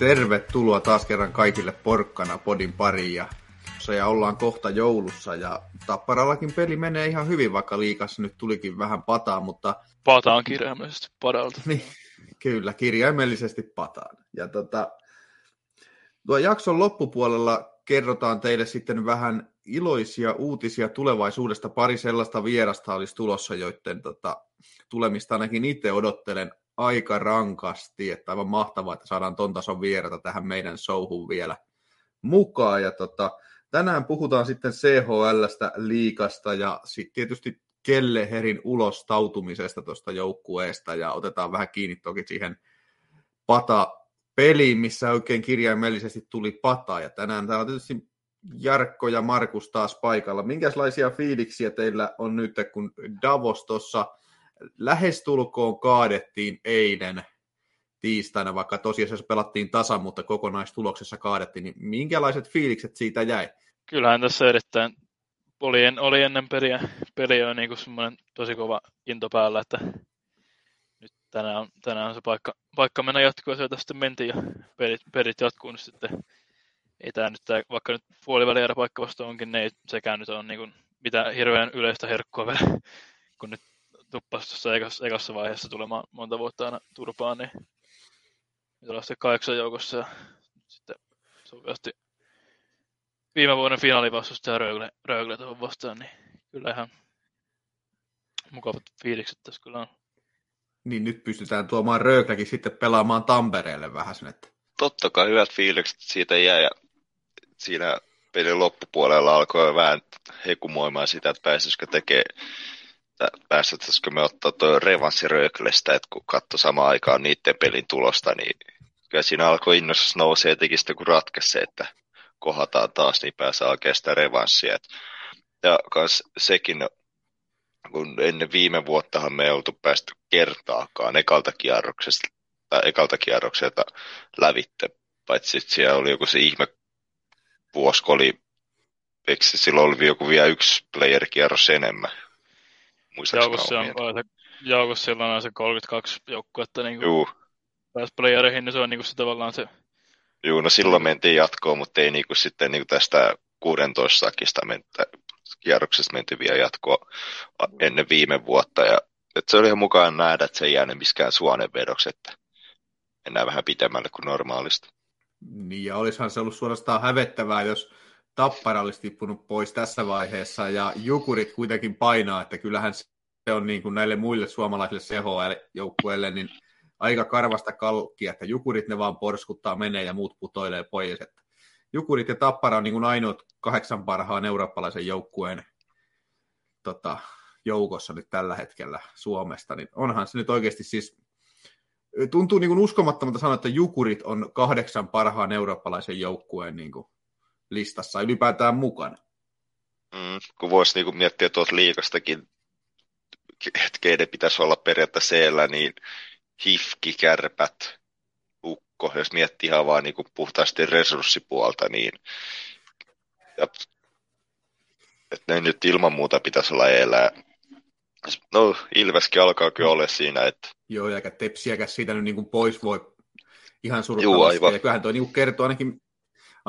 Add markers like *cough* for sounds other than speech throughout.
Tervetuloa taas kerran kaikille Porkkana podin pariin ja, ja ollaan kohta joulussa ja Tapparallakin peli menee ihan hyvin, vaikka liikassa nyt tulikin vähän pataa, mutta... Pataan kirjaimellisesti padalta. *laughs* Niin, kyllä, kirjaimellisesti pataan. Ja tota, tuo jakson loppupuolella kerrotaan teille sitten vähän iloisia uutisia tulevaisuudesta. Pari sellaista vierasta olisi tulossa, joiden tota, tulemista ainakin itse odottelen aika rankasti, että aivan mahtavaa, että saadaan ton tason vierata tähän meidän showhun vielä mukaan. Ja tota, tänään puhutaan sitten CHLstä, liikasta ja sitten tietysti Kelleherin ulostautumisesta tuosta joukkueesta ja otetaan vähän kiinni toki siihen pata peliin, missä oikein kirjaimellisesti tuli pata ja tänään täällä on tietysti Jarkko ja Markus taas paikalla. Minkälaisia fiiliksiä teillä on nyt, kun Davos tuossa lähestulkoon kaadettiin eilen tiistaina, vaikka tosiasiassa pelattiin tasa, mutta kokonaistuloksessa kaadettiin, niin minkälaiset fiilikset siitä jäi? Kyllähän tässä erittäin oli, oli ennen peliä, peliä niin semmoinen tosi kova into päällä, että nyt tänään tänään on se paikka, paikka mennä jatkoon, sieltä sitten mentiin ja pelit, pelit jatkuu, niin sitten ei tämä nyt, tää, vaikka nyt puoliväliä paikka vasta onkin, niin ei sekään nyt on niin kuin, mitä hirveän yleistä herkkua vielä, kun nyt tuppasi tuossa ekassa, ekassa vaiheessa tulemaan monta vuotta aina turpaan, niin nyt ollaan sitten kahdeksan joukossa ja sitten sopivasti viime vuoden finaalivastustaja Rögle, Rögle tuohon vastaan, niin kyllä ihan mukavat fiilikset tässä kyllä on. Niin nyt pystytään tuomaan Röglekin sitten pelaamaan Tampereelle vähän sen, että... Totta kai hyvät fiilikset siitä jää ja siinä pelin loppupuolella alkoi vähän hekumoimaan sitä, että pääsisikö tekemään päästäisikö me ottaa tuo revanssi Rööklestä, että kun katsoi samaan aikaan niiden pelin tulosta, niin kyllä siinä alkoi innostus nousee etenkin sitten kun ratkaisi että kohataan taas, niin pääsee sitä revanssia. Ja kans sekin, kun ennen viime vuottahan me ei oltu päästy kertaakaan ekalta kierroksesta, tai ekalta kierrokselta lävitte, paitsi siellä oli joku se ihme vuosi, kun oli, eikö silloin oli joku vielä yksi player-kierros enemmän, Joukossa on, se, joukossa silloin on se 32 joukkuetta niin pääsi playereihin, niin se on niin kuin se tavallaan se... Joo, no silloin mentiin jatkoon, mutta ei niin kuin sitten niin kuin tästä 16 sakista mentä, kierroksesta menty vielä jatkoa ennen viime vuotta. Ja, että se oli ihan mukaan nähdä, että se ei jäänyt miskään suonenvedoksi, että mennään vähän pitemmälle kuin normaalisti. Niin, ja olisihan se ollut suorastaan hävettävää, jos Tappara olisi tippunut pois tässä vaiheessa ja Jukurit kuitenkin painaa, että kyllähän se on niin kuin näille muille suomalaisille CHL-joukkueille niin aika karvasta kalkkia, että Jukurit ne vaan porskuttaa menee ja muut putoilee pois. Että Jukurit ja Tappara on niin kuin ainoat kahdeksan parhaan eurooppalaisen joukkueen tota, joukossa nyt tällä hetkellä Suomesta, niin onhan se nyt oikeasti siis tuntuu niin kuin uskomattomalta sanoa, että Jukurit on kahdeksan parhaan eurooppalaisen joukkueen niin kuin listassa ylipäätään mukana. Mm, kun voisi niin miettiä tuolta liikastakin, että keiden pitäisi olla periaatteessa siellä, niin hifki, kärpät, ukko, jos miettii ihan vaan niin puhtaasti resurssipuolta, niin ja, että ne nyt ilman muuta pitäisi olla elää. No, Ilveskin alkaa kyllä olla siinä, että... Joo, eikä tepsiäkään siitä nyt niin kuin pois voi ihan suruttomasti. Ja kyllähän toi niin kertoo ainakin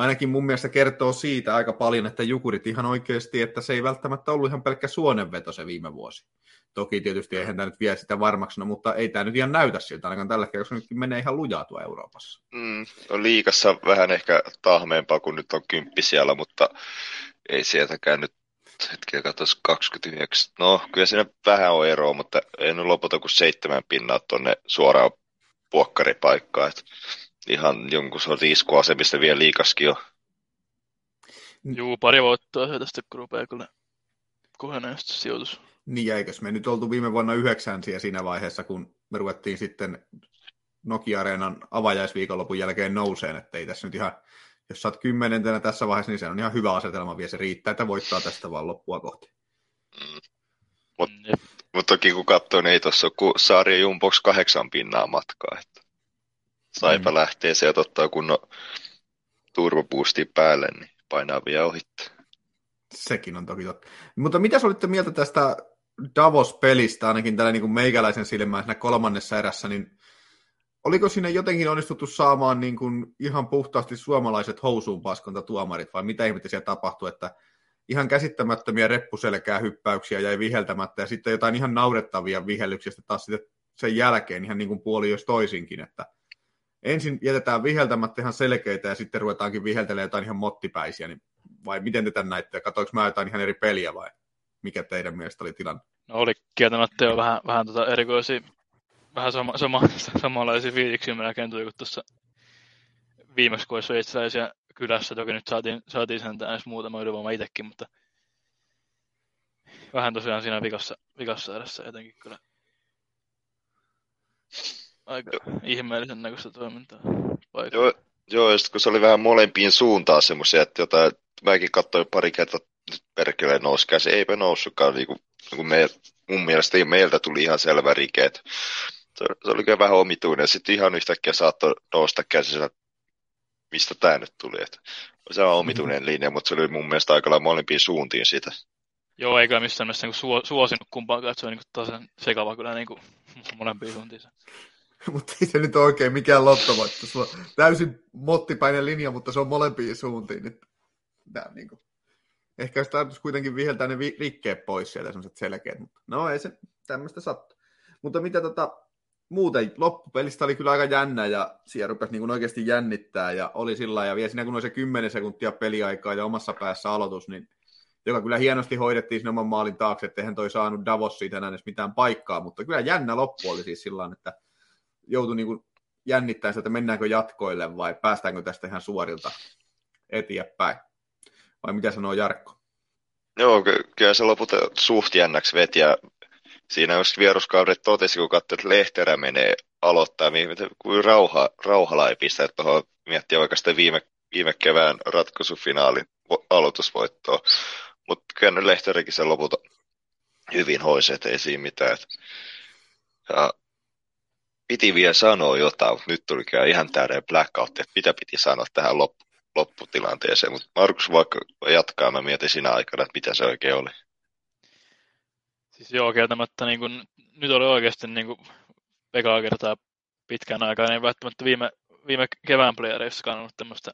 ainakin mun mielestä kertoo siitä aika paljon, että Jukurit ihan oikeasti, että se ei välttämättä ollut ihan pelkkä suonenveto se viime vuosi. Toki tietysti eihän tämä nyt vie sitä varmaksi, no, mutta ei tämä nyt ihan näytä siltä, ainakaan tällä hetkellä, koska nyt menee ihan lujaa tuo Euroopassa. Mm, no liikassa vähän ehkä tahmeempaa, kun nyt on kymppi siellä, mutta ei sieltäkään nyt hetkiä katsotaan 29. No, kyllä siinä vähän on eroa, mutta nyt lopulta kuin seitsemän pinnaa tuonne suoraan puokkaripaikkaan. Että ihan jonkun sortin iskuasemista vielä liikaskin jo. Juu, pari voittoa se tästä, kun rupeaa kyllä kohenee sijoitus. Niin jäikös me nyt oltu viime vuonna yhdeksänsiä siinä vaiheessa, kun me ruvettiin sitten Nokia-areenan avajaisviikonlopun jälkeen nouseen, että ei tässä nyt ihan, jos sä oot kymmenentenä tässä vaiheessa, niin se on ihan hyvä asetelma vielä, se riittää, että voittaa tästä vaan loppua kohti. Mm. Mutta mm. mut toki kun katsoo, niin ei tuossa ole kuin Saaria Jumbox kahdeksan pinnaa matkaa. Että. Saipa mm. lähtee se ottaa kunnon turboboostin päälle, niin painaa vielä ohitte. Sekin on toki totta. Mutta mitä olitte mieltä tästä Davos-pelistä, ainakin tällä niin kuin meikäläisen silmäisenä kolmannessa erässä, niin oliko sinne jotenkin onnistuttu saamaan niin kuin ihan puhtaasti suomalaiset housuun tuomarit, vai mitä ihmettä siellä tapahtui, että ihan käsittämättömiä reppuselkää hyppäyksiä jäi viheltämättä, ja sitten jotain ihan naurettavia vihellyksiä taas sitten sen jälkeen ihan niin kuin puoli jos toisinkin, että ensin jätetään viheltämättä ihan selkeitä ja sitten ruvetaankin viheltelemään jotain ihan mottipäisiä, niin vai miten te tämän näitte? Katoinko mä jotain ihan eri peliä vai mikä teidän mielestä oli tilanne? No oli kieltämättä jo vähän, vähän tota erikoisia, vähän sama, sama, *laughs* samanlaisia fiiliksiä melkein tuli kuin tuossa viimeksi, kun sveitsiläisiä kylässä. Toki nyt saatiin, saatiin sen edes muutama ylivoima itsekin, mutta vähän tosiaan siinä vikassa, vikassa edessä jotenkin kyllä aika ihmeellisen näköistä toimintaa. Joo, joo, ja kun se oli vähän molempiin suuntaan semmoisia, että jotain, mäkin katsoin pari kertaa, nyt perkele nousi se eipä noussutkaan, niin kuin, niin kuin me, mun mielestä meiltä tuli ihan selvä rike, että se, se oli kyllä vähän omituinen, ja sitten ihan yhtäkkiä saattoi nousta käsi, mistä tämä nyt tuli, että se on omituinen linja, mutta se oli mun mielestä aika lailla molempiin suuntiin siitä. Joo, eikä missään mielessä niin suosinut kumpaakaan, että se on niin tasan sekava kyllä niin molempiin suuntiin. *laughs* mutta ei se nyt oikein mikään lottovoitto. Se on täysin mottipäinen linja, mutta se on molempiin suuntiin. Nyt, tää, niin kuin. Ehkä olisi tarkoitus kuitenkin viheltää ne rikkeet pois sieltä, sellaiset selkeät, mutta no ei se tämmöistä sattu. Mutta mitä tota, muuten loppupelistä oli kyllä aika jännä ja siellä rupesi niin oikeasti jännittää ja oli sillä ja vielä siinä kun oli se 10 sekuntia peliaikaa ja omassa päässä aloitus, niin joka kyllä hienosti hoidettiin sinne oman maalin taakse, etteihän toi saanut Davos siitä enää edes mitään paikkaa, mutta kyllä jännä loppu oli siis sillä että joutui niin kuin jännittämään että mennäänkö jatkoille vai päästäänkö tästä ihan suorilta eteenpäin. Vai mitä sanoo Jarkko? Joo, kyllä se lopulta suht jännäksi veti ja siinä jos vieruskaudet totesi, kun katsoi, että Lehterä menee aloittaa, niin kuin rauha, rauhala ei pistä, että tuohon miettii oikeastaan viime, viime kevään ratkaisufinaalin aloitusvoittoa. Mutta kyllä Lehterikin sen lopulta hyvin hoisi, ei siinä mitään. Ja piti vielä sanoa jotain, mutta nyt tuli kyllä ihan täyden blackout, että mitä piti sanoa tähän loppu, lopputilanteeseen. Mutta Markus vaikka jatkaa, mä mietin siinä aikana, että mitä se oikein oli. Siis joo, kieltämättä niin kun, nyt oli oikeasti niin kun, ekaa kertaa pitkään aikaa, niin välttämättä viime, viime kevään playereissa kannanut tämmöistä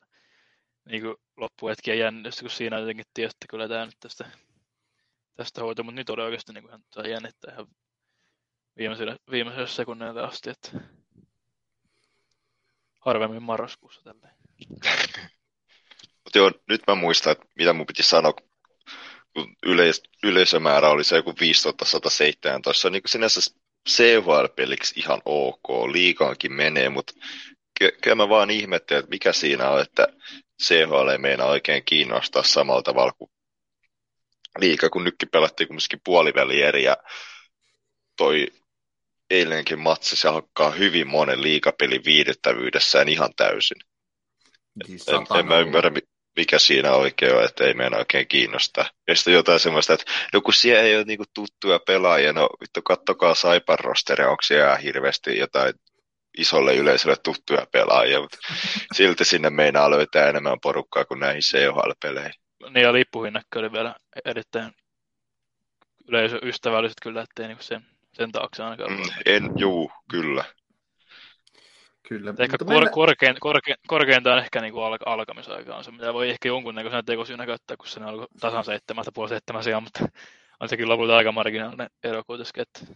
niin loppuhetkiä jännitystä, kun siinä jotenkin tiesi, että kyllä tämä nyt tästä, tästä hoituu, mutta nyt oli oikeasti niin kuin, jännittää ihan viimeiselle, viimeiselle sekunnille asti, että harvemmin marraskuussa tälleen. *laughs* Mutta joo, nyt mä muistan, että mitä mun piti sanoa, kun yleis- yleisömäärä oli se joku 5117. Se on niin sinänsä CHL-peliksi ihan ok, liikaankin menee, mutta kyllä mä vaan ihmettelen, että mikä siinä on, että CHL ei meinaa oikein kiinnostaa samalla tavalla kuin liika, kun nytkin pelattiin kumminkin puoliväli eri ja toi eilenkin matsi, se hakkaa hyvin monen liikapelin viihdyttävyydessään ihan täysin. Siis en, en mä ymmärrä, mikä siinä oikein on, että ei meidän oikein kiinnosta. Ja sitten jotain semmoista, että no kun siellä ei ole niinku tuttuja pelaajia, no vittu kattokaa Saipan rosteria, onko siellä hirveästi jotain isolle yleisölle tuttuja pelaajia, mutta silti sinne meinaa löytää enemmän porukkaa kuin näihin CHL-peleihin. Niin ja lippuhinnakki oli vielä erittäin yleisöystävälliset kyllä, ettei niinku sen sen taakse ainakaan. Mm, en, juu, kyllä. Kyllä. Ehkä kor- mennä... korkein, korkein, korkeintaan ehkä niin al- alkamisaika on se, mitä voi ehkä jonkunnäköisenä tekosyynä käyttää, kun se alkoi tasan seitsemältä puoli seitsemän sijaan, mutta *laughs* on sekin lopulta aika marginaalinen ero kuitenkin. Että...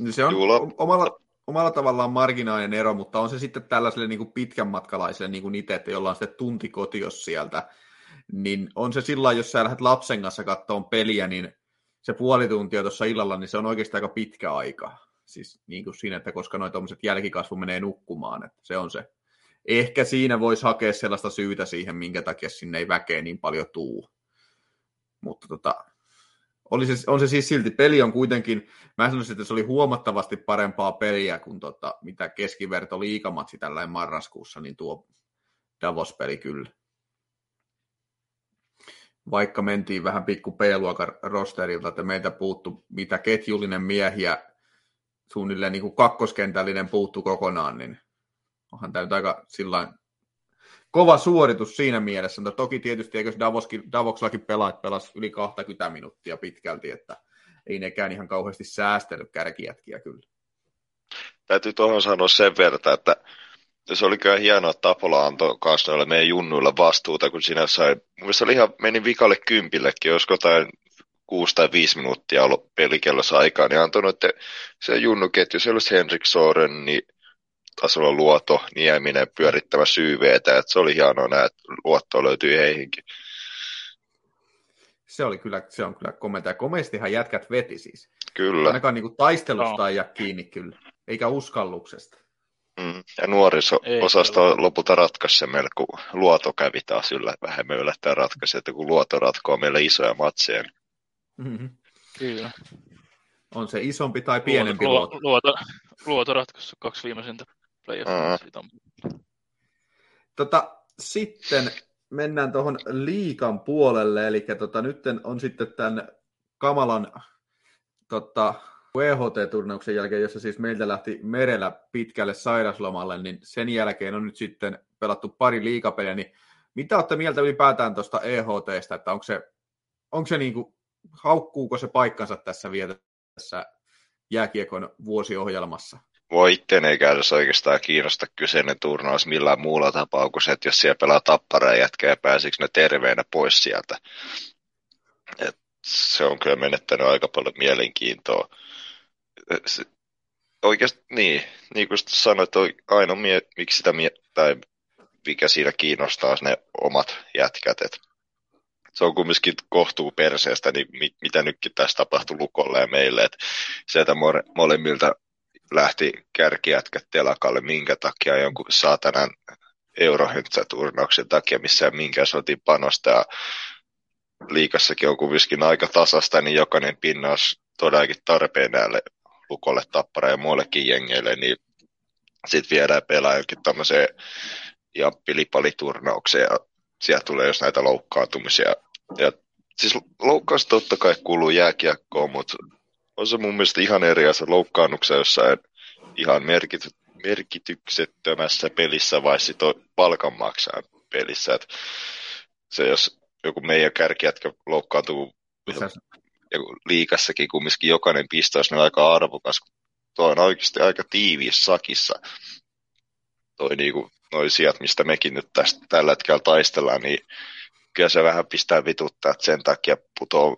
No se on Juula. omalla, omalla tavallaan marginaalinen ero, mutta on se sitten tällaiselle niin kuin pitkän matkalaiselle niin kuin itse, että jolla on sitten tunti kotios sieltä, niin on se sillä jos sä lähdet lapsen kanssa katsomaan peliä, niin se puoli tuntia tuossa illalla, niin se on oikeasti aika pitkä aika. Siis niin kuin siinä, että koska noin tuommoiset jälkikasvu menee nukkumaan, että se on se. Ehkä siinä voisi hakea sellaista syytä siihen, minkä takia sinne ei väkeä niin paljon tuu. Mutta tota, oli se, on se siis silti, peli on kuitenkin, mä sanoisin, että se oli huomattavasti parempaa peliä kuin tota, mitä keskiverto liikamatsi tällä marraskuussa, niin tuo Davos-peli kyllä vaikka mentiin vähän pikku P-luokan rosterilta, että meiltä puuttu mitä ketjullinen miehiä, suunnilleen niin kuin kakkoskentällinen puuttu kokonaan, niin onhan tämä nyt aika sillain kova suoritus siinä mielessä, mutta toki tietysti eikö Davoskin, Davoksellakin pelaat pelas yli 20 minuuttia pitkälti, että ei nekään ihan kauheasti säästellyt kärkijätkiä kyllä. täytyy tuohon sanoa sen verran, että se oli kyllä hienoa, että Tapola antoi kanssa noille meidän junnuille vastuuta, kun siinä sai, mun oli ihan, meni vikalle kympillekin, olisiko jotain kuusi tai viisi minuuttia ollut pelikellossa aikaa, niin antoi noiden, se junnuketju, se olisi Henrik Soren, niin taisi olla Luoto, Nieminen pyörittävä syyveetä, että se oli hienoa nähdä, että Luotto löytyi heihinkin. Se, oli kyllä, se on kyllä komenta. Ja komeastihan jätkät veti siis. Kyllä. Ainakaan niin taistelusta no. ei jää kiinni kyllä, eikä uskalluksesta. Mm. Ja nuoriso-osasto lopulta ratkaisi se meille, kun Luoto kävi taas yllä, vähemmän yllättäen ratkaisi, että kun Luoto ratkoo meille isoja matseja. Niin... Mm-hmm. Kyllä. On se isompi tai pienempi luoto? Luoto, luoto, luoto ratkaissut kaksi viimeisintä playoffia. Uh-huh. Tota, sitten mennään tuohon liikan puolelle, eli tota, nyt on sitten tämän kamalan tota, EHT-turnauksen jälkeen, jossa siis meiltä lähti merellä pitkälle sairaslomalle, niin sen jälkeen on nyt sitten pelattu pari liikapeliä, niin mitä olette mieltä ylipäätään tuosta EHTstä, että onko se, onko se niin kuin, haukkuuko se paikkansa tässä vielä tässä jääkiekon vuosiohjelmassa? Voi itten ei käytössä oikeastaan kiinnosta kyseinen turnaus millään muulla tapaa kuin se, että jos siellä pelaa tappara jätkä ja pääsikö ne terveenä pois sieltä. Et se on kyllä menettänyt aika paljon mielenkiintoa se, oikeasti niin, niin kuin sanoit, ainoa mie, miksi sitä mie, tai mikä siinä kiinnostaa ne omat jätkät, että se on kumminkin kohtuu perseestä, niin mit, mitä nytkin tässä tapahtui Lukolle ja meille, että sieltä more, molemmilta lähti kärkijätkät telakalle, minkä takia jonkun saatanan eurohentsäturnauksen takia, missä minkään panosta. Ja liikassakin on kumminkin aika tasasta, niin jokainen pinna olisi todellakin tarpeen näille Lukolle, Tappara ja muillekin jengeille, niin sitten viedään pelaa jokin tämmöiseen ja pilipaliturnaukseen ja sieltä tulee jos näitä loukkaantumisia. Ja siis loukkaus totta kai kuuluu jääkiekkoon, mutta on se mun mielestä ihan eri asia loukkaannuksia jossain ihan merkity, merkityksettömässä pelissä vai sitten palkanmaksajan pelissä. Et se jos joku meidän kärkijätkä loukkaantuu ja liikassakin kumminkin jokainen pistaus on aika arvokas. Tuo on oikeasti aika tiiviissä sakissa. Toi niinku, noi sijat, mistä mekin nyt tästä, tällä hetkellä taistellaan, niin kyllä se vähän pistää vituttaa, että sen takia putoo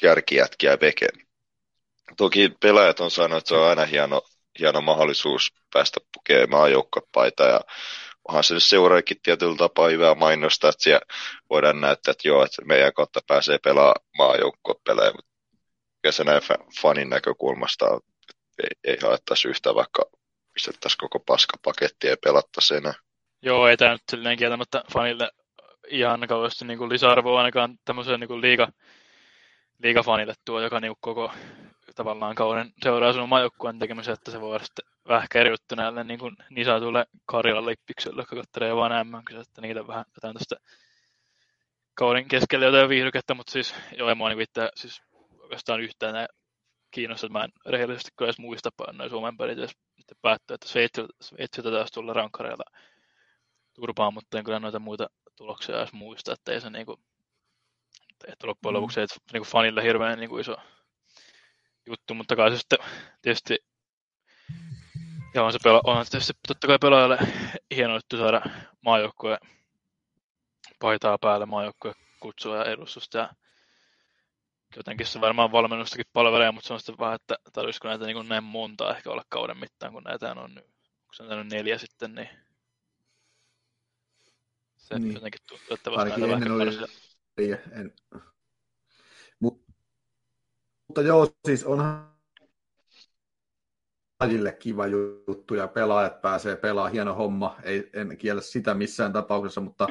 kärkijätkiä veken. Toki pelaajat on sanonut, että se on aina hieno, hieno mahdollisuus päästä pukemaan joukkopaita ja onhan se nyt seuraajakin tietyllä tapaa hyvää mainostaa, että siellä voidaan näyttää, että joo, että meidän kautta pääsee pelaamaan maajoukkuepelejä, mutta se näin fanin näkökulmasta ei, ei haettaisi yhtä, vaikka pistettäisiin koko paskapaketti ja pelattaisiin enää. Joo, ei tämä nyt silleen kieltämättä fanille ihan kauheasti niin lisäarvoa ainakaan tämmöiseen niin liiga, liigafanille tuo, joka niin koko tavallaan kauden seuraa sun maajoukkueen tekemisen, että se voi sitten vähän kerryttyneelle niin, kuin, niin sanotulle Karjalan lippikselle, joka katselee vaan mm että niitä vähän jotain tästä kauden keskellä jotain viihdykettä, mutta siis joo, en mua niin itse siis oikeastaan yhtään näin kiinnostaa, että mä en rehellisesti kyllä edes muista noin Suomen pelit edes päättyä, että Sveitsiltä taas tulla rankkareilta turpaan, mutta en kyllä noita muita tuloksia edes muista, että ei se niinku, että loppujen mm. lopuksi ei niinku fanille hirveän niinku iso juttu, mutta kai se sitten tietysti ja on se, pela, on tietysti totta kai pelaajalle hieno juttu saada maajoukkojen paitaa päälle, maajoukkojen kutsua ja edustusta. Ja jotenkin se varmaan valmennustakin palvelee, mutta se on sitten vähän, että tarvitsisiko näitä niin näin monta ehkä olla kauden mittaan, kun näitä on nyt, onko se on neljä sitten, niin se niin. jotenkin tuntuu, että vasta näitä vähän oli, en... Mutta joo, siis onhan pelaajille kiva juttu ja pelaajat pääsee pelaamaan, hieno homma, ei, en kiellä sitä missään tapauksessa, mutta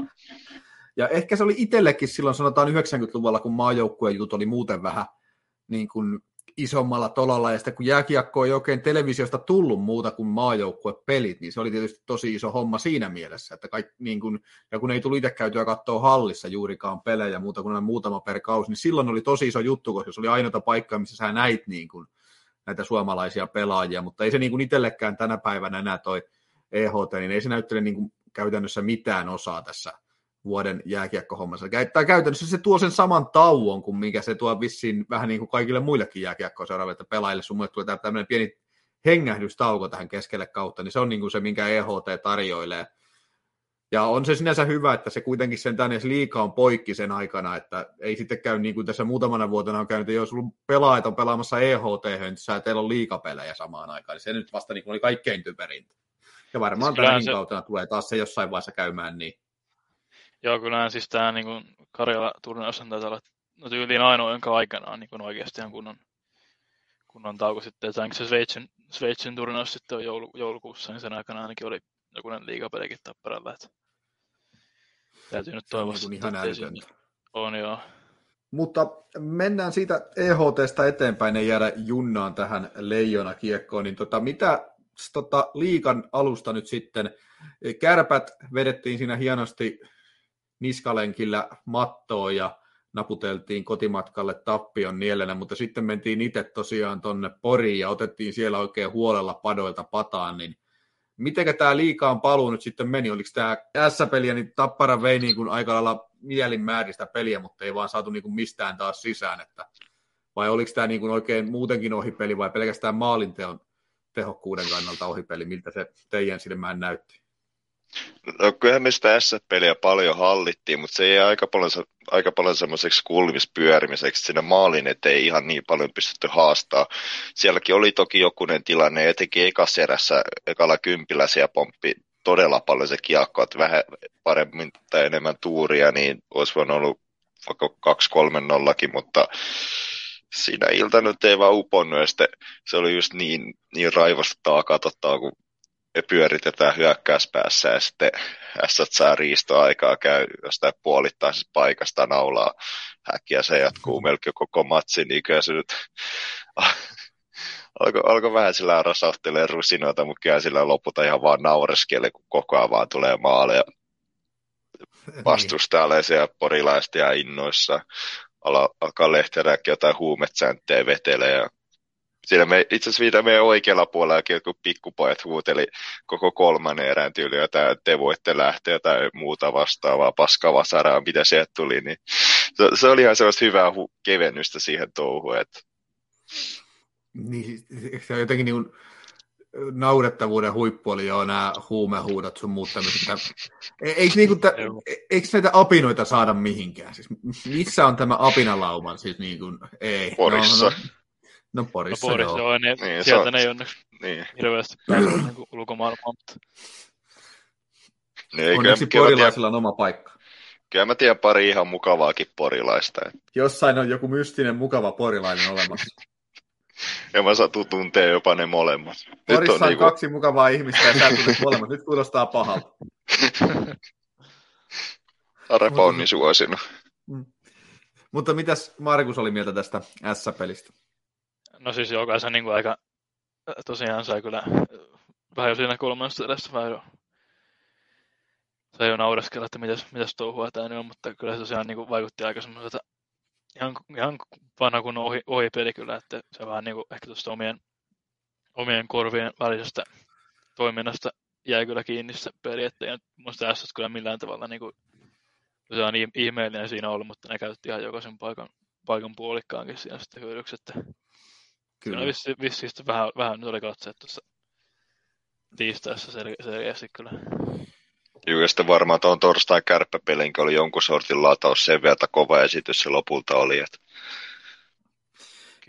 ja ehkä se oli itsellekin silloin sanotaan 90-luvulla, kun maajoukkueen jutut oli muuten vähän niin kuin isommalla tolalla, ja sitten kun jääkiekko ei oikein televisiosta tullut muuta kuin maajoukkuepelit, niin se oli tietysti tosi iso homma siinä mielessä, että kaikki, niin kun, ja kun ei tullut itse käytyä katsoa hallissa juurikaan pelejä muuta kuin muutama per kausi, niin silloin oli tosi iso juttu, koska se oli ainoa paikka, missä sä näit niin kuin, näitä suomalaisia pelaajia, mutta ei se niin kuin itsellekään tänä päivänä enää toi EHT, niin ei se näyttele niin kuin käytännössä mitään osaa tässä vuoden jääkiekkohommassa. Tai käytännössä se tuo sen saman tauon kuin mikä se tuo vissiin vähän niin kuin kaikille muillekin jääkiekkoseuraaville pelaajille. Sun muille tulee tämmöinen pieni hengähdystauko tähän keskelle kautta, niin se on niin kuin se, minkä EHT tarjoilee. Ja on se sinänsä hyvä, että se kuitenkin sen tänne liikaa on poikki sen aikana, että ei sitten käy niin kuin tässä muutamana vuotena on käynyt, että jos sulla pelaajat on pelaamassa EHT, niin sä teillä on liikapelejä samaan aikaan, niin se nyt vasta niin kuin oli kaikkein typerintä. Ja varmaan siis tänä se... kautena tulee taas se jossain vaiheessa käymään niin. Joo, kyllä siis tämä niin Karjala-turnaus on taitaa olla no tyyliin ainoa, jonka aikanaan niin oikeasti ihan kunnon, kunnon tauko sitten. Että se Sveitsin, Sveitsin turnaus sitten on joulu, joulukuussa, niin sen aikana ainakin oli jokunen liigapelikin tapparalla. Että täytyy nyt toivoa. Se on ihan älytöntä. On joo. Mutta mennään siitä EHTstä eteenpäin, ei jäädä junnaan tähän leijona kiekkoon, niin tota, mitä tota, liikan alusta nyt sitten, kärpät vedettiin siinä hienosti niskalenkillä mattoon ja naputeltiin kotimatkalle tappion nielenä, mutta sitten mentiin itse tosiaan tonne Poriin ja otettiin siellä oikein huolella padoilta pataan, niin mitenkä tämä liikaan paluu nyt sitten meni? Oliko tämä S-peliä, niin Tappara vei niin kuin aika lailla mielinmääristä peliä, mutta ei vaan saatu niin kuin mistään taas sisään, että vai oliko tämä niin kuin oikein muutenkin ohipeli vai pelkästään maalinteon tehokkuuden kannalta ohipeli, miltä se teidän silmään näytti? No kyllähän me sitä S-peliä paljon hallittiin, mutta se ei aika paljon, aika paljon semmoiseksi kulmispyörimiseksi. Siinä maalin ei ihan niin paljon pystytty haastaa. Sielläkin oli toki jokunen tilanne, etenkin ekassa erässä, ekalla kympillä siellä pomppi todella paljon se kiekko, että vähän paremmin tai enemmän tuuria, niin olisi voinut olla vaikka 2-3-0kin, mutta siinä ilta nyt ei vaan uponnut, ja se oli just niin, niin raivostavaa katsottaa, kun pyöritetään hyökkäyspäässä ja sitten S saa riistoaikaa, käy jostain puolittaisesta paikasta naulaa häkkiä, se jatkuu melkein koko matsi, niin kyllä se nyt *laughs* alkoi alko vähän sillä rasauttelee rusinoita, mutta kyllä sillä lopulta ihan vaan naureskele, kun koko ajan vaan tulee maaleja vastustajalle siellä porilaista ja innoissa. alkaa lehteräkin jotain huumetsänttejä vetelee ja siinä me, itse asiassa meidän oikealla puolella, kun pikkupojat huuteli koko kolmannen erään tyyli jotain, te voitte lähteä tai muuta vastaavaa paskavasaraa, mitä sieltä tuli, niin se, se oli ihan sellaista hyvää hu- kevennystä siihen touhuun. Että... Niin, se on jotenkin niin naurettavuuden huippu oli jo nämä huumehuudot sun muut tämmöiset. E-, eikö, niinku tä, e-, eikö näitä apinoita saada mihinkään? Siis, missä on tämä apinalauman? Siis niin kuin, ei. Porissa. No, no, No Porissa, no, Porissa joo. joo ne, niin, sieltä ne ei onneksi niin. hirveästi pääse niin ulkomailla, mutta... Niin, Onneksi kyllä, porilaisilla on oma paikka. Kyllä mä tiedän pari ihan mukavaakin porilaista. Jossain on joku mystinen mukava porilainen olemassa. ja mä satun tuntee jopa ne molemmat. Porissa on, on niinku... kaksi mukavaa ihmistä ja sä tunnet molemmat. Nyt kuulostaa pahalta. *laughs* Arepa onni suosinut. Mm. Mutta mitäs Markus oli mieltä tästä S-pelistä? No siis jokaisen niin kuin aika tosiaan sai kyllä vähän jo siinä kolmannessa edessä vähän jo sai jo naureskella, että mitäs, mitäs touhua tämä nyt on, mutta kyllä se tosiaan niin kuin vaikutti aika semmoiselta ihan, ihan vanha kuin ohi, ohi peli kyllä, että se vähän niin kuin ehkä tuosta omien, omien korvien välisestä toiminnasta jäi kyllä kiinni se peli, että muista tässä kyllä millään tavalla niin kuin, se on ihmeellinen siinä ollut, mutta ne käytti ihan jokaisen paikan, paikan puolikkaankin siinä sitten hyödyksi, että Kyllä. Kyllä vissi, vissi vähän, vähän nyt oli katseet tuossa tiistaissa selkeästi kyllä. Joo, ja sitten varmaan tuon torstain kärppäpelinkin oli jonkun sortin lataus sen verran kova esitys se lopulta oli. Että...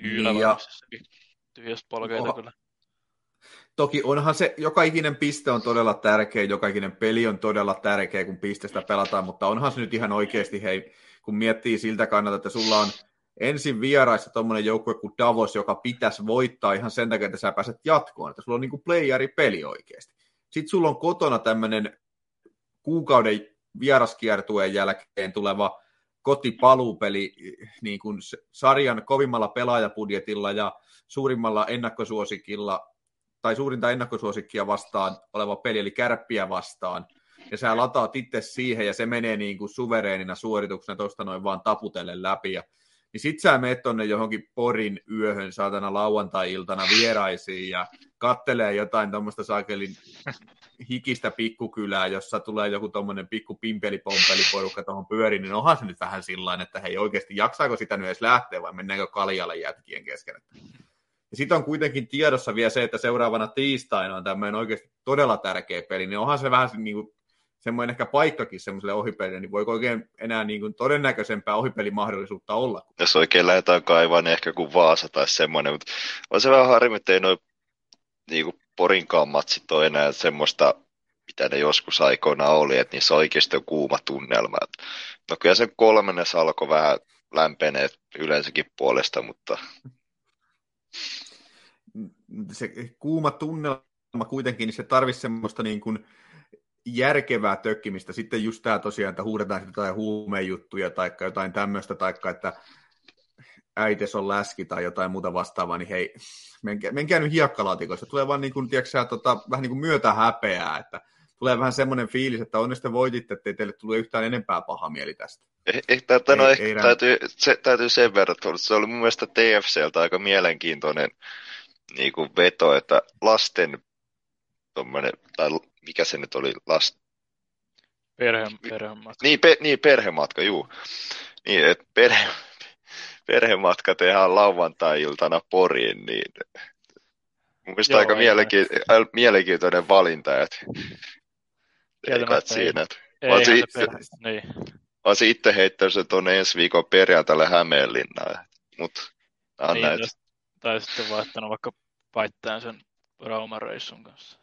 Kyllä, niin ja... tyhjästä polkeita kyllä. Toki onhan se, joka ikinen piste on todella tärkeä, joka ikinen peli on todella tärkeä, kun pistestä pelataan, mutta onhan se nyt ihan oikeasti, hei, kun miettii siltä kannalta, että sulla on ensin vieraissa tuommoinen joukkue kuin Davos, joka pitäisi voittaa ihan sen takia, että sä pääset jatkoon, että sulla on niin playeri-peli oikeasti. Sitten sulla on kotona tämmöinen kuukauden vieraskiertueen jälkeen tuleva kotipaluupeli niin kuin sarjan kovimmalla pelaajapudjetilla ja suurimmalla ennakkosuosikilla, tai suurinta ennakkosuosikkia vastaan oleva peli, eli kärppiä vastaan, ja sä lataat itse siihen, ja se menee niin kuin suvereenina suorituksena tuosta noin vaan taputelle läpi, ja niin sit sä meet tonne johonkin Porin yöhön saatana lauantai-iltana vieraisiin ja kattelee jotain tuommoista saakelin hikistä pikkukylää, jossa tulee joku tuommoinen pikku pimpelipompeliporukka tuohon pyöriin, niin onhan se nyt vähän sillä että hei oikeasti jaksaako sitä nyt edes lähteä vai mennäänkö kaljalle jätkien kesken. Ja sitten on kuitenkin tiedossa vielä se, että seuraavana tiistaina on tämmöinen oikeasti todella tärkeä peli, niin onhan se vähän niin kuin, semmoinen ehkä paikkakin semmoiselle ohipelille, niin voiko oikein enää niin kuin todennäköisempää ohipelimahdollisuutta olla? Jos oikein lähdetään kaivaa, niin ehkä kuin Vaasa tai semmoinen, mutta on se vähän harmi, että ei noin niin kuin Porinkaan matsit ole enää semmoista, mitä ne joskus aikoina oli, että niissä oikeasti on kuuma tunnelma. No kyllä sen kolmennes alkoi vähän lämpenee yleensäkin puolesta, mutta... Se kuuma tunnelma kuitenkin, niin se tarvitsisi semmoista niin kuin järkevää tökkimistä. Sitten just tämä tosiaan, että huudetaan jotain huumejuttuja tai jotain tämmöistä, tai että äites on läski tai jotain muuta vastaavaa, niin hei, menkää, menkää nyt hiekkalaatikoista. Tulee vaan niin kuin, tiedätkö, tota, vähän niin kuin myötä häpeää, että tulee vähän semmoinen fiilis, että onneksi te voititte, ettei teille tule yhtään enempää paha mieli tästä. Eh, eh, no, ei, ehkä täytyy, se, täytyy sen verran, että se oli mun mielestä TFCltä aika mielenkiintoinen niin kuin veto, että lasten tai mikä se nyt oli, last... Perhe, perhematka. Niin, pe, niin, perhematka, juu. Niin, että perhe, perhematka tehdään lauantai-iltana Poriin, niin mun mielestä Joo, aika mielenki- mielenkiintoinen valinta, että ei kai siinä. Että ei, se itse, niin. se itse heittänyt se tuonne ensi viikon perjantaille Hämeenlinnaan, mutta niin, tai, tai sitten vaihtanut vaikka paittajan sen Rauman reissun kanssa.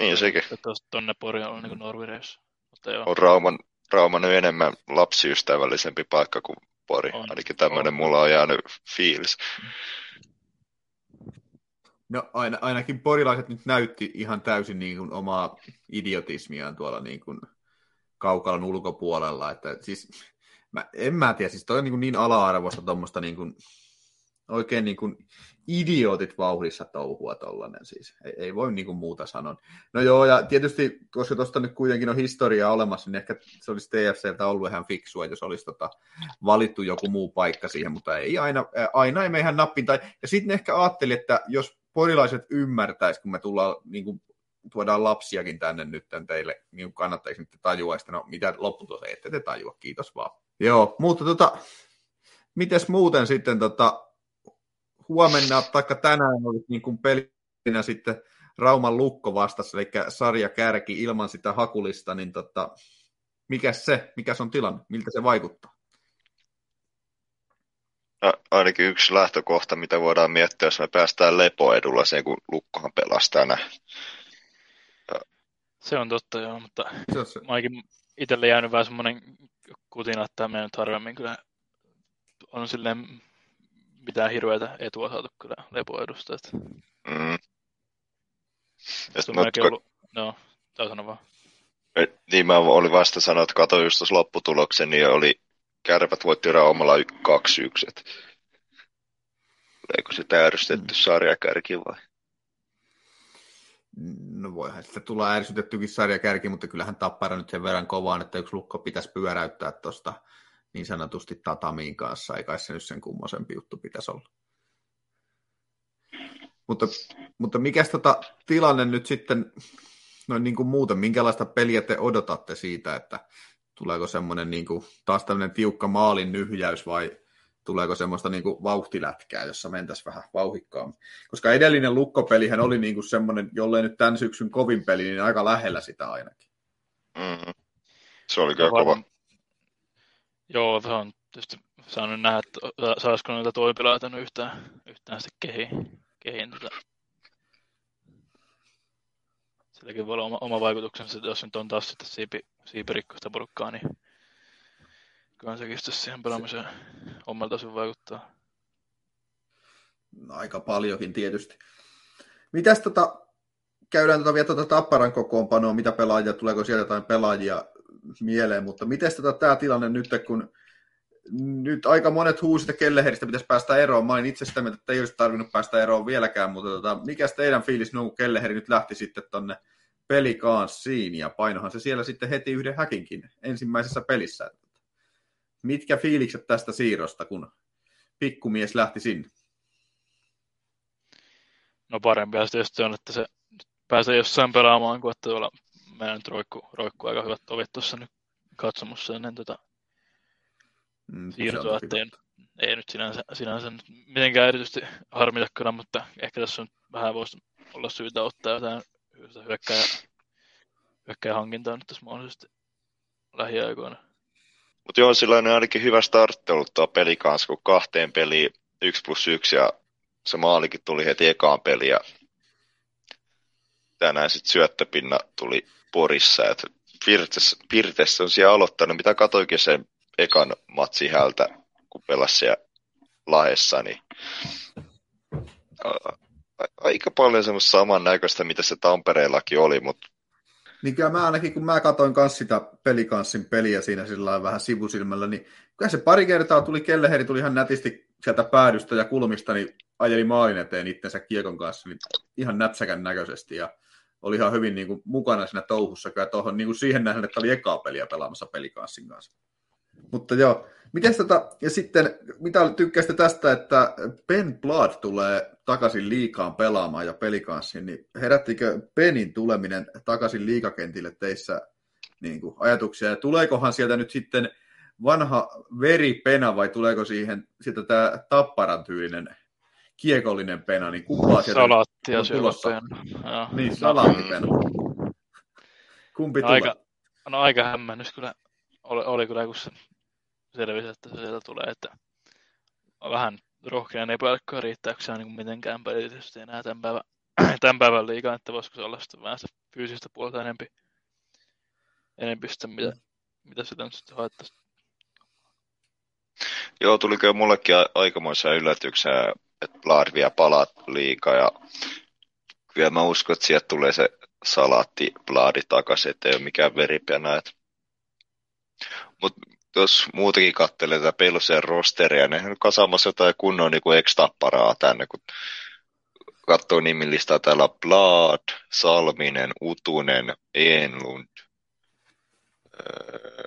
Niin, sekin. Tuonne Pori on niin Norvireissu. Mutta joo. On Rauman, Rauman enemmän lapsiystävällisempi paikka kuin Pori. On, Ainakin tämmöinen on. mulla on jäänyt fiilis. No aina, ainakin porilaiset nyt näytti ihan täysin niin kuin omaa idiotismiaan tuolla niin kuin kaukalon ulkopuolella. Että siis, mä, en mä tiedä, siis toi on niin, kuin niin ala-arvoista tuommoista niin kuin, oikein niin kuin idiotit vauhdissa touhua tollanen siis. Ei, ei voi niin kuin muuta sanoa. No joo, ja tietysti, koska tuosta nyt kuitenkin on historiaa olemassa, niin ehkä se olisi TFCltä ollut ihan fiksua, jos olisi tota, valittu joku muu paikka siihen, mutta ei aina, aina ei meidän nappiin. Tai, ja sitten ehkä ajattelin, että jos porilaiset ymmärtäisi, kun me tullaan niin kuin, tuodaan lapsiakin tänne nyt teille, niin kannattaisi nyt tajua, että no mitä lopputulos ette te tajua, kiitos vaan. Joo, mutta tota, mites muuten sitten tota, huomenna, taikka tänään oli niin kuin pelinä sitten Rauman lukko vastassa, eli sarja kärki ilman sitä hakulista, niin tota, mikä se, mikä se on tilanne, miltä se vaikuttaa? No, ainakin yksi lähtökohta, mitä voidaan miettiä, jos me päästään lepoedulla sen, kun lukkohan pelasi tänään. Se on totta, joo, mutta se on se. Mä itselle jäänyt vähän semmoinen kutina, että tämä nyt harvemmin kyllä on silleen mitään hirveätä etua saatu kyllä lepoedusta. Että... Mm. Se on melkein ollut... No, tai sano vaan. Niin mä olin vasta sanoa, että katsoin just tuossa lopputuloksen, niin oli kärpät voitti Raumalla 2-1. Eikö se täydystetty mm. sarjakärki vai? No voihan sitä tulla ärsytettykin sarjakärki, mutta kyllähän Tappara nyt sen verran kovaan, että yksi lukko pitäisi pyöräyttää tuosta niin sanotusti tatamiin kanssa, ei kai se nyt sen kummoisempi juttu pitäisi olla. Mutta, mutta mikä tota tilanne nyt sitten, noin niin kuin muuten, minkälaista peliä te odotatte siitä, että tuleeko semmoinen niin kuin, taas tämmöinen tiukka maalin nyhjäys vai tuleeko semmoista niin kuin vauhtilätkää, jossa mentäisiin vähän vauhikkaammin. Koska edellinen lukkopelihän oli niin kuin semmoinen, jollei nyt tämän syksyn kovin peli, niin aika lähellä sitä ainakin. Mm-hmm. Se oli kyllä kova. Joo, se on tietysti saanut nähdä, että saisiko noita toipilaita yhtään, yhtään sitten kehiin. kehiin tota. Silläkin voi olla oma, oma vaikutuksensa, jos nyt on taas sitten siipi, siipirikkoista porukkaa, niin kyllä sekin sitten siihen pelaamiseen omalta osin vaikuttaa. No, aika paljonkin tietysti. Mitäs tota, käydään tota vielä tuota Tapparan kokoonpanoa, mitä pelaajia, tuleeko sieltä jotain pelaajia mieleen, mutta miten tota, tämä tilanne nyt, kun nyt aika monet huusit, että Kelleheristä pitäisi päästä eroon. Mä en itse sitä mieltä, että ei olisi tarvinnut päästä eroon vieläkään, mutta tota, mikä teidän fiilis no, kun Kelleheri nyt lähti sitten tonne pelikanssiin ja painohan se siellä sitten heti yhden häkinkin ensimmäisessä pelissä. Mitkä fiilikset tästä siirrosta, kun pikkumies lähti sinne? No parempi se on, että se pääsee jossain pelaamaan, kuin että tuolla meidän nyt roikku, roikku aika hyvät tovit tuossa nyt katsomussa ennen tota mm, siirtoa, ettei, ei nyt sinänsä, sinänsä nyt mitenkään erityisesti harmitakaan, mutta ehkä tässä on vähän voisi olla syytä ottaa jotain hyökkää, hyökkää hankintaa nyt tässä mahdollisesti lähiaikoina. Mutta joo, sillä on ainakin hyvä startti ollut tuo peli kanssa, kun kahteen peliin 1 plus 1 ja se maalikin tuli heti ekaan peliin ja tänään sitten syöttöpinna tuli Porissa. Et Pirtes, Pirtes on siellä aloittanut, mitä katoikin sen ekan matsi hältä, kun pelasi siellä Laessa, niin aika paljon semmoista samannäköistä, mitä se Tampereellakin oli, mutta niin kyllä mä ainakin, kun mä katsoin kanssa sitä pelikanssin peliä siinä sillä vähän sivusilmällä, niin kyllä se pari kertaa tuli, Kelleheri tuli ihan nätisti sieltä päädystä ja kulmista, niin ajeli maalin eteen itsensä kiekon kanssa niin ihan näpsäkän näköisesti ja oli ihan hyvin niin kuin, mukana siinä touhussa kyllä tohon, niin kuin siihen nähden, että oli ekaa peliä pelaamassa pelikanssin kanssa. Mutta joo, miten tota, ja sitten mitä tykkäsitte tästä, että Ben Blood tulee takaisin liikaan pelaamaan ja pelikanssiin, niin herättikö Penin tuleminen takaisin liikakentille teissä niin kuin, ajatuksia, ja tuleekohan sieltä nyt sitten vanha veripena vai tuleeko siihen sieltä tämä tapparan tyylinen kiekollinen pena, niin kumpaa sieltä Salaattia on tulossa? Pena. Niin, salaattipena. Kumpi no, tulee? aika, no aika hämmennys kyllä oli, oli kyllä, kun se selvisi, että se sieltä tulee, että vähän rohkean epäilykköä riittääkö se niin mitenkään pelillisesti enää tämän päivän, *clears throat* tämän päivän liikaa, että voisiko se olla sitten vähän se fyysistä puolta enempi, enempi sitä, mitä, mitä sitä nyt sitten haettaisiin. Joo, tuli kyllä mullekin aikamoisia yllätyksiä, että Blair vielä palaa liikaa ja kyllä mä uskon, että sieltä tulee se salaatti Blaadi takaisin, ettei ole mikään veripänä. Mutta jos muutenkin katselee tätä Pelsen rosteria, niin on kasaamassa jotain kunnon niin kuin X-tapparaa tänne, kun katsoo nimilistaa täällä Blood, Salminen, Utunen, Enlund,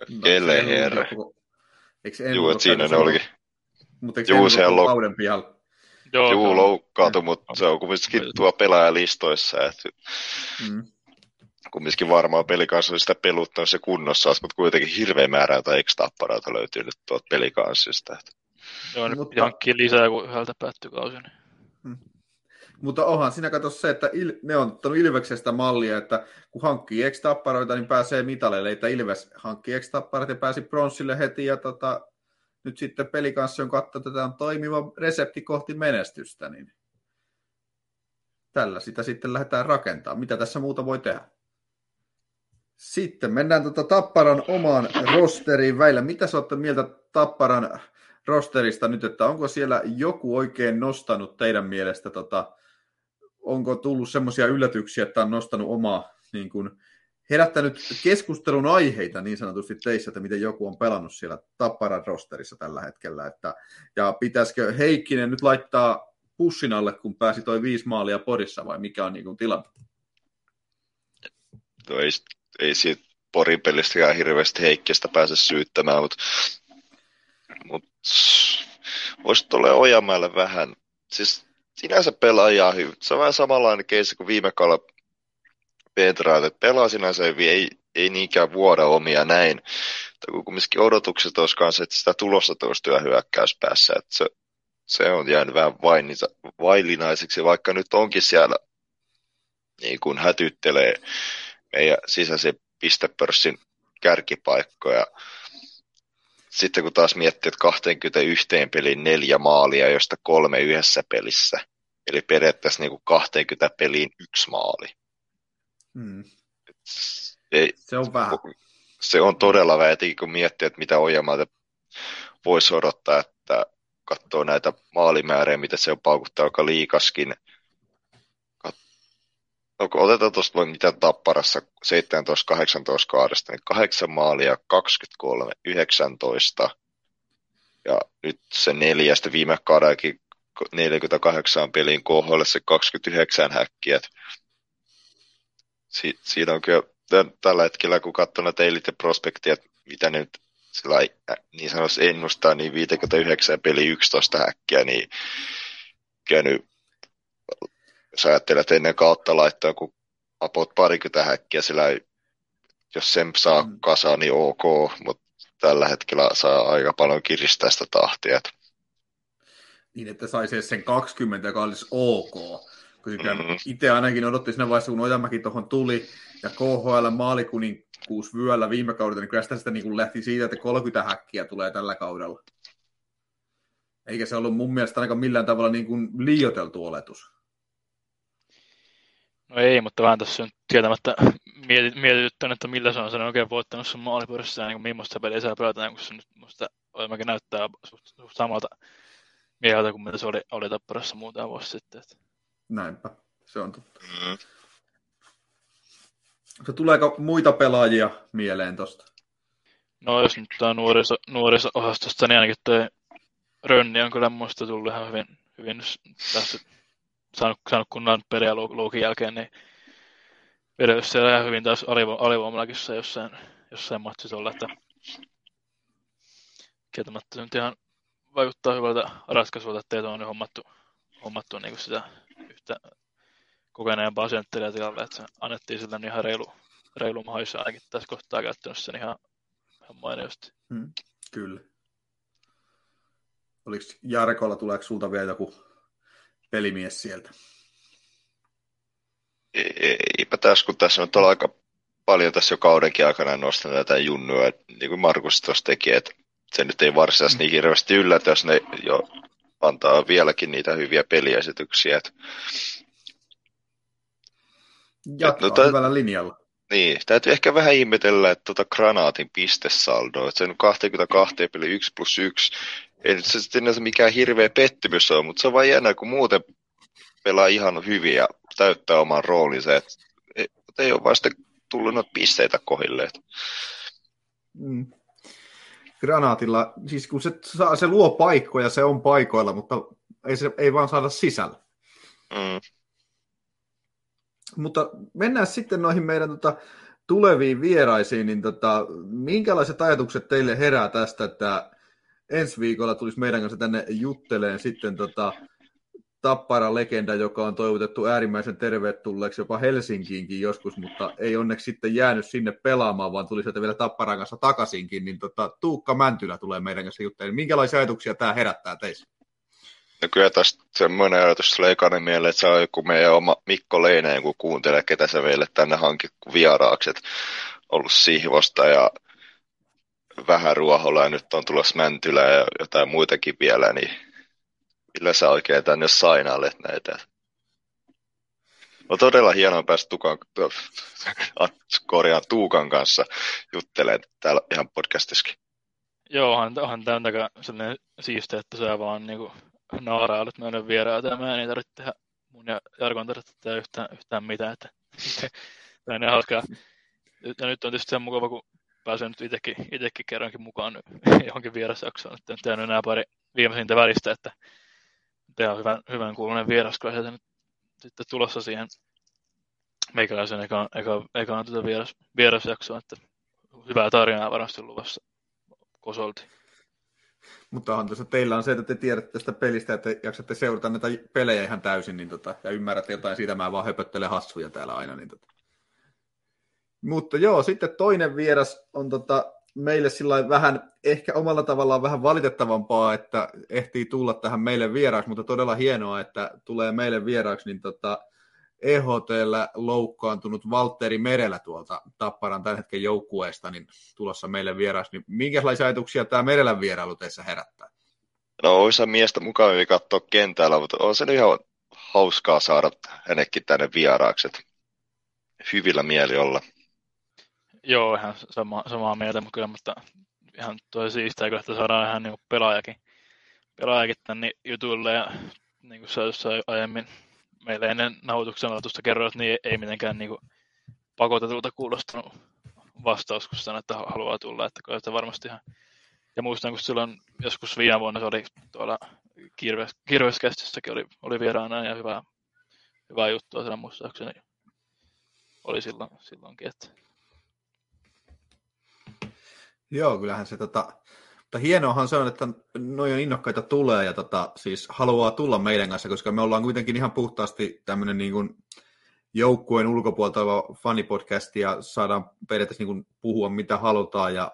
no, Keleher. Joo, että siinä ne olikin. Mutta eikö Juu, se on kauden pihalla? Joo, Juu, loukkaantui, mutta se on kumminkin tuo pelaajalistoissa. Että... Mm kumminkin varmaan sitä peluttanut se kunnossa, mutta kuitenkin hirveä määrä jotain X-tapparaita löytyy nyt tuolta pelikanssista. Joo, nyt mutta... hankkii lisää, kun yhdeltä päättyy kausi. Niin. Hmm. Mutta onhan siinä katso se, että il, ne on ottanut Ilveksestä mallia, että kun hankkii X-tapparoita, niin pääsee mitaleille, että Ilves hankkii X-tapparat ja pääsi pronssille heti, ja tota, nyt sitten pelikanssi on katsonut, että tämä on toimiva resepti kohti menestystä, niin tällä sitä sitten lähdetään rakentamaan. Mitä tässä muuta voi tehdä? Sitten mennään tuota Tapparan omaan rosteriin väillä. Mitä sä olette mieltä Tapparan rosterista nyt, että onko siellä joku oikein nostanut teidän mielestä, tota, onko tullut semmoisia yllätyksiä, että on nostanut omaa, niin kuin, herättänyt keskustelun aiheita niin sanotusti teissä, että miten joku on pelannut siellä Tapparan rosterissa tällä hetkellä, että, ja pitäisikö Heikkinen nyt laittaa pussin alle, kun pääsi toi viisi maalia Porissa, vai mikä on niin tilanne? No ei ei siitä Porin pelistäkään hirveästi Heikkistä pääse syyttämään, mutta mut, voisi tulla Ojamäelle vähän. Siis sinänsä pelaa hyvin. Se on vähän samanlainen keissi kuin viime kaudella Että pelaa sinänsä hyvin, ei, ei niinkään vuoda omia näin. Mutta kun kumminkin odotukset olisi kanssa, että sitä tulosta tulisi hyökkäyspäässä, että se, se on jäänyt vähän vailinaiseksi, vaikka nyt onkin siellä niin kuin hätyttelee meidän sisäisen pistepörssin kärkipaikkoja. Sitten kun taas miettii, että 21 peliin neljä maalia, josta kolme yhdessä pelissä. Eli periaatteessa niin kuin 20 peliin yksi maali. Hmm. Ei, se on vähän. Se on todella vähän, etenkin kun miettii, että mitä Ojamalta voisi odottaa, että katsoo näitä maalimääriä, mitä se on paukuttaa joka liikaskin – No, otetaan tuosta mitä tapparassa 17-18 kaudesta, niin 8 maalia, 23, 19 ja nyt se neljästä viime kaudellakin 48 pelin kohdalla se 29 häkkiä. Si- siinä on kyllä tällä hetkellä, kun katsoo näitä elite prospektia, mitä nyt sillä niin sanoisi ennustaa, niin 59 peli 11 häkkiä, niin kyllä nyt jos ajattelet ennen kautta laittaa kun apot parikymmentä häkkiä, sillä jos sen saa mm. kasaan, niin ok, mutta tällä hetkellä saa aika paljon kiristää sitä tahtia. niin, että saisi sen 20, joka olisi ok. Koska Mhm. itse ainakin odotti siinä vaiheessa, kun Ojamäki tuohon tuli, ja KHL maalikuninkuus vyöllä viime kaudella, niin kyllä sitä, sitä niin kuin lähti siitä, että 30 häkkiä tulee tällä kaudella. Eikä se ollut mun mielestä ainakaan millään tavalla niin kuin liioteltu oletus. No ei, mutta vähän tässä on tietämättä mietit, mietityttänyt, että millä se on sen oikein voittanut sun maalipöydässä ja niin millaista peliä siellä pelataan, kun se nyt musta Ojamäki näyttää suht, suht samalta mieheltä kuin mitä se oli, oli tapparassa muutama vuosi sitten. Että Näinpä, se on totta. Mm. Se tuleeko muita pelaajia mieleen tosta? No jos nyt tää nuoriso, nuoriso-osastosta, niin ainakin toi Rönni on kyllä muista tullut ihan hyvin, hyvin tässä saanut, saanut kunnan peliä luukin jälkeen, niin vedellyt siellä ihan hyvin taas alivo, alivoimallakin jossain, jossain matsissa olla, että kieltämättä se nyt ihan vaikuttaa hyvältä ratkaisulta, ettei tuon nyt hommattu, hommattu niin sitä yhtä kokeneempaa sentteriä tilalle, että se annettiin niin ihan reilu, reilu mahdollisuus ainakin tässä kohtaa käyttänyt sen ihan, ihan mainiosti. Hmm, kyllä. Oliko Jarkolla, tuleeko sulta vielä joku pelimies sieltä? Ei- Eipä tässä, kun tässä on ollut aika paljon tässä jo kaudenkin aikana nostanut näitä junnuja, niin kuin Markus tuossa teki, että se nyt ei varsinaisesti niin hirveästi yllätä, jos ne jo antaa vieläkin niitä hyviä peliesityksiä. Jatkaa no tää- hyvällä linjalla. niin, täytyy ehkä vähän ihmetellä, että tuota granaatin pistesaldoa, että se on 22 peli 1 plus 1, ei nyt se sitten mikään hirveä pettymys ole, mutta se on vaan jännä, kun muuten pelaa ihan hyvin ja täyttää oman roolinsa, että ei, ole sitten tullut noita pisteitä kohille. Mm. Granaatilla, siis kun se, saa, se luo paikkoja, se on paikoilla, mutta ei, se, ei vaan saada sisällä. Mm. Mutta mennään sitten noihin meidän tota, tuleviin vieraisiin, niin tota, minkälaiset ajatukset teille herää tästä, että ensi viikolla tulisi meidän kanssa tänne jutteleen sitten tota, Tappara legenda, joka on toivotettu äärimmäisen tervetulleeksi jopa Helsinkiinkin joskus, mutta ei onneksi sitten jäänyt sinne pelaamaan, vaan tuli sieltä vielä Tapparan kanssa takaisinkin, niin tota, Tuukka Mäntylä tulee meidän kanssa juttelemaan. Minkälaisia ajatuksia tämä herättää teissä? No kyllä tästä semmoinen ajatus tulee ekana mieleen, että se on joku meidän oma Mikko Leinen, kun kuuntelee, ketä sä meille tänne hankit vieraaksi, että ollut Sihvosta ja vähän Ruoholla ja nyt on tulossa Mäntylä ja jotain muitakin vielä, niin millä sä oikein tänne sainailet näitä? On todella hienoa päästä Tukan, *laughs* korjaan Tuukan kanssa juttelemaan täällä ihan podcastissakin. Joo, onhan, onhan tämän sellainen siistiä, että sä vaan niinku naarailut meidän vieraita ja mä en tarvitse tehdä mun ja Jarkon tarvitse tehdä yhtään, yhtään mitään. Että, *laughs* tämä on hauskaa. Ja nyt on tietysti se mukava, kun pääsen nyt itsekin, itsekin kerrankin mukaan *laughs* johonkin vierasjaksoon. Nyt en tehnyt enää pari viimeisintä välistä, että tehdään hyvän, hyvän kuulunen vieras, kun sieltä nyt sitten tulossa siihen meikäläisen ekaan, ekaan, ekaan tuota vieras, vierasjaksoon, että hyvää tarinaa varmasti luvassa kosolti. Mutta on tuossa, teillä on se, että te tiedätte tästä pelistä, että jaksatte seurata näitä pelejä ihan täysin, niin tota, ja ymmärrätte jotain siitä, mä vaan höpöttelen hassuja täällä aina. Niin tota. Mutta joo, sitten toinen vieras on tota, meille sillä vähän, ehkä omalla tavallaan vähän valitettavampaa, että ehtii tulla tähän meille vieraaksi, mutta todella hienoa, että tulee meille vieraaksi, niin tota, EHTllä loukkaantunut Valtteri Merellä tuolta Tapparan tämän hetken joukkueesta, niin tulossa meille vieraaksi. Niin minkälaisia ajatuksia tämä Merelän vierailu teissä herättää? No olisi miestä mukavampi katsoa kentällä, mutta on se ihan hauskaa saada hänekin tänne vieraaksi. Hyvillä mieli olla. Joo, ihan sama, samaa mieltä, mutta kyllä, mutta ihan toi siistää kyllä, että saadaan ihan niin pelaajakin, pelaajakin tänne jutuille ja niin kuin sä jossain aiemmin meille ennen nauhoituksen aloitusta kerroit, niin ei mitenkään niin kuin pakotetulta kuulostanut vastaus, kun sanoit, että haluaa tulla, että kyllä sitä varmasti ihan ja muistan, kun silloin joskus viime vuonna se oli tuolla Kirves, Kirveskästissäkin oli, oli vieraana ja hyvää, hyvää juttua siellä muistaakseni oli silloin, silloinkin. Että... Joo, kyllähän se tota, mutta hienoahan se on, että noin on innokkaita tulee ja tota, siis haluaa tulla meidän kanssa, koska me ollaan kuitenkin ihan puhtaasti tämmöinen niin kuin joukkueen ulkopuolta oleva fanipodcast ja saadaan periaatteessa niin kuin puhua mitä halutaan ja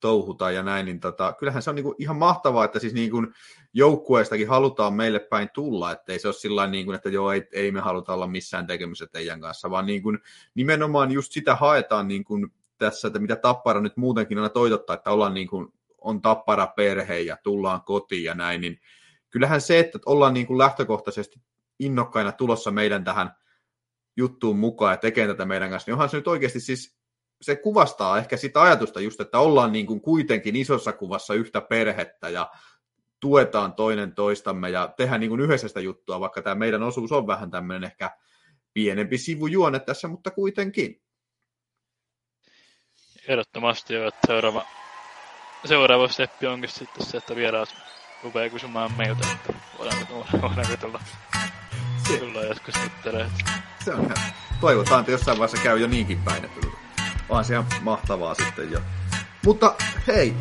touhutaan ja näin, niin tota, kyllähän se on niinku ihan mahtavaa, että siis niinku joukkueestakin halutaan meille päin tulla, että ei se ole sillä niin kuin, että joo, ei, ei me haluta olla missään tekemisessä teidän kanssa, vaan niin kuin, nimenomaan just sitä haetaan niin kuin tässä, että mitä Tappara nyt muutenkin aina toitottaa, että ollaan niin kuin, on Tappara perhe ja tullaan kotiin ja näin, niin kyllähän se, että ollaan niin kuin lähtökohtaisesti innokkaina tulossa meidän tähän juttuun mukaan ja tekee tätä meidän kanssa, niin onhan se nyt oikeasti siis, se kuvastaa ehkä sitä ajatusta just, että ollaan niin kuin kuitenkin isossa kuvassa yhtä perhettä ja tuetaan toinen toistamme ja tehdään niin kuin yhdessä sitä juttua, vaikka tämä meidän osuus on vähän tämmöinen ehkä pienempi sivujuone tässä, mutta kuitenkin. Ehdottomasti jo, että seuraava, seuraava steppi onkin sitten se, että vieraat rupeaa kysymään meiltä, että voidaanko, *laughs* voidaanko tulla, tulla joskus juttelemaan. Se on ihan, toivotaan, että jossain vaiheessa käy jo niinkin päin, että onhan se ihan mahtavaa sitten jo. Mutta hei,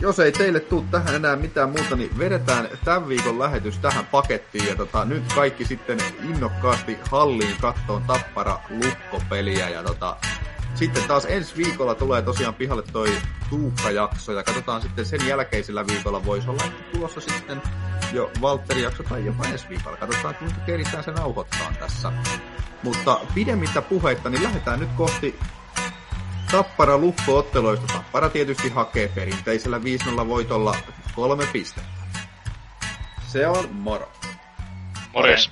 jos ei teille tule tähän enää mitään muuta, niin vedetään tämän viikon lähetys tähän pakettiin. Ja tota, nyt kaikki sitten innokkaasti halliin kattoon tappara lukkopeliä. Ja tota, sitten taas ensi viikolla tulee tosiaan pihalle toi Tuukka-jakso. Ja katsotaan sitten sen jälkeisellä viikolla voisi olla tulossa sitten jo Valtteri-jakso tai jopa ensi viikolla. Katsotaan kuinka keritään sen nauhoittaa tässä. Mutta pidemmittä puheitta, niin lähdetään nyt kohti Tappara lukko-otteluista. Tappara tietysti hakee perinteisellä 5-0 voitolla kolme pistettä. Se on moro. Morjes.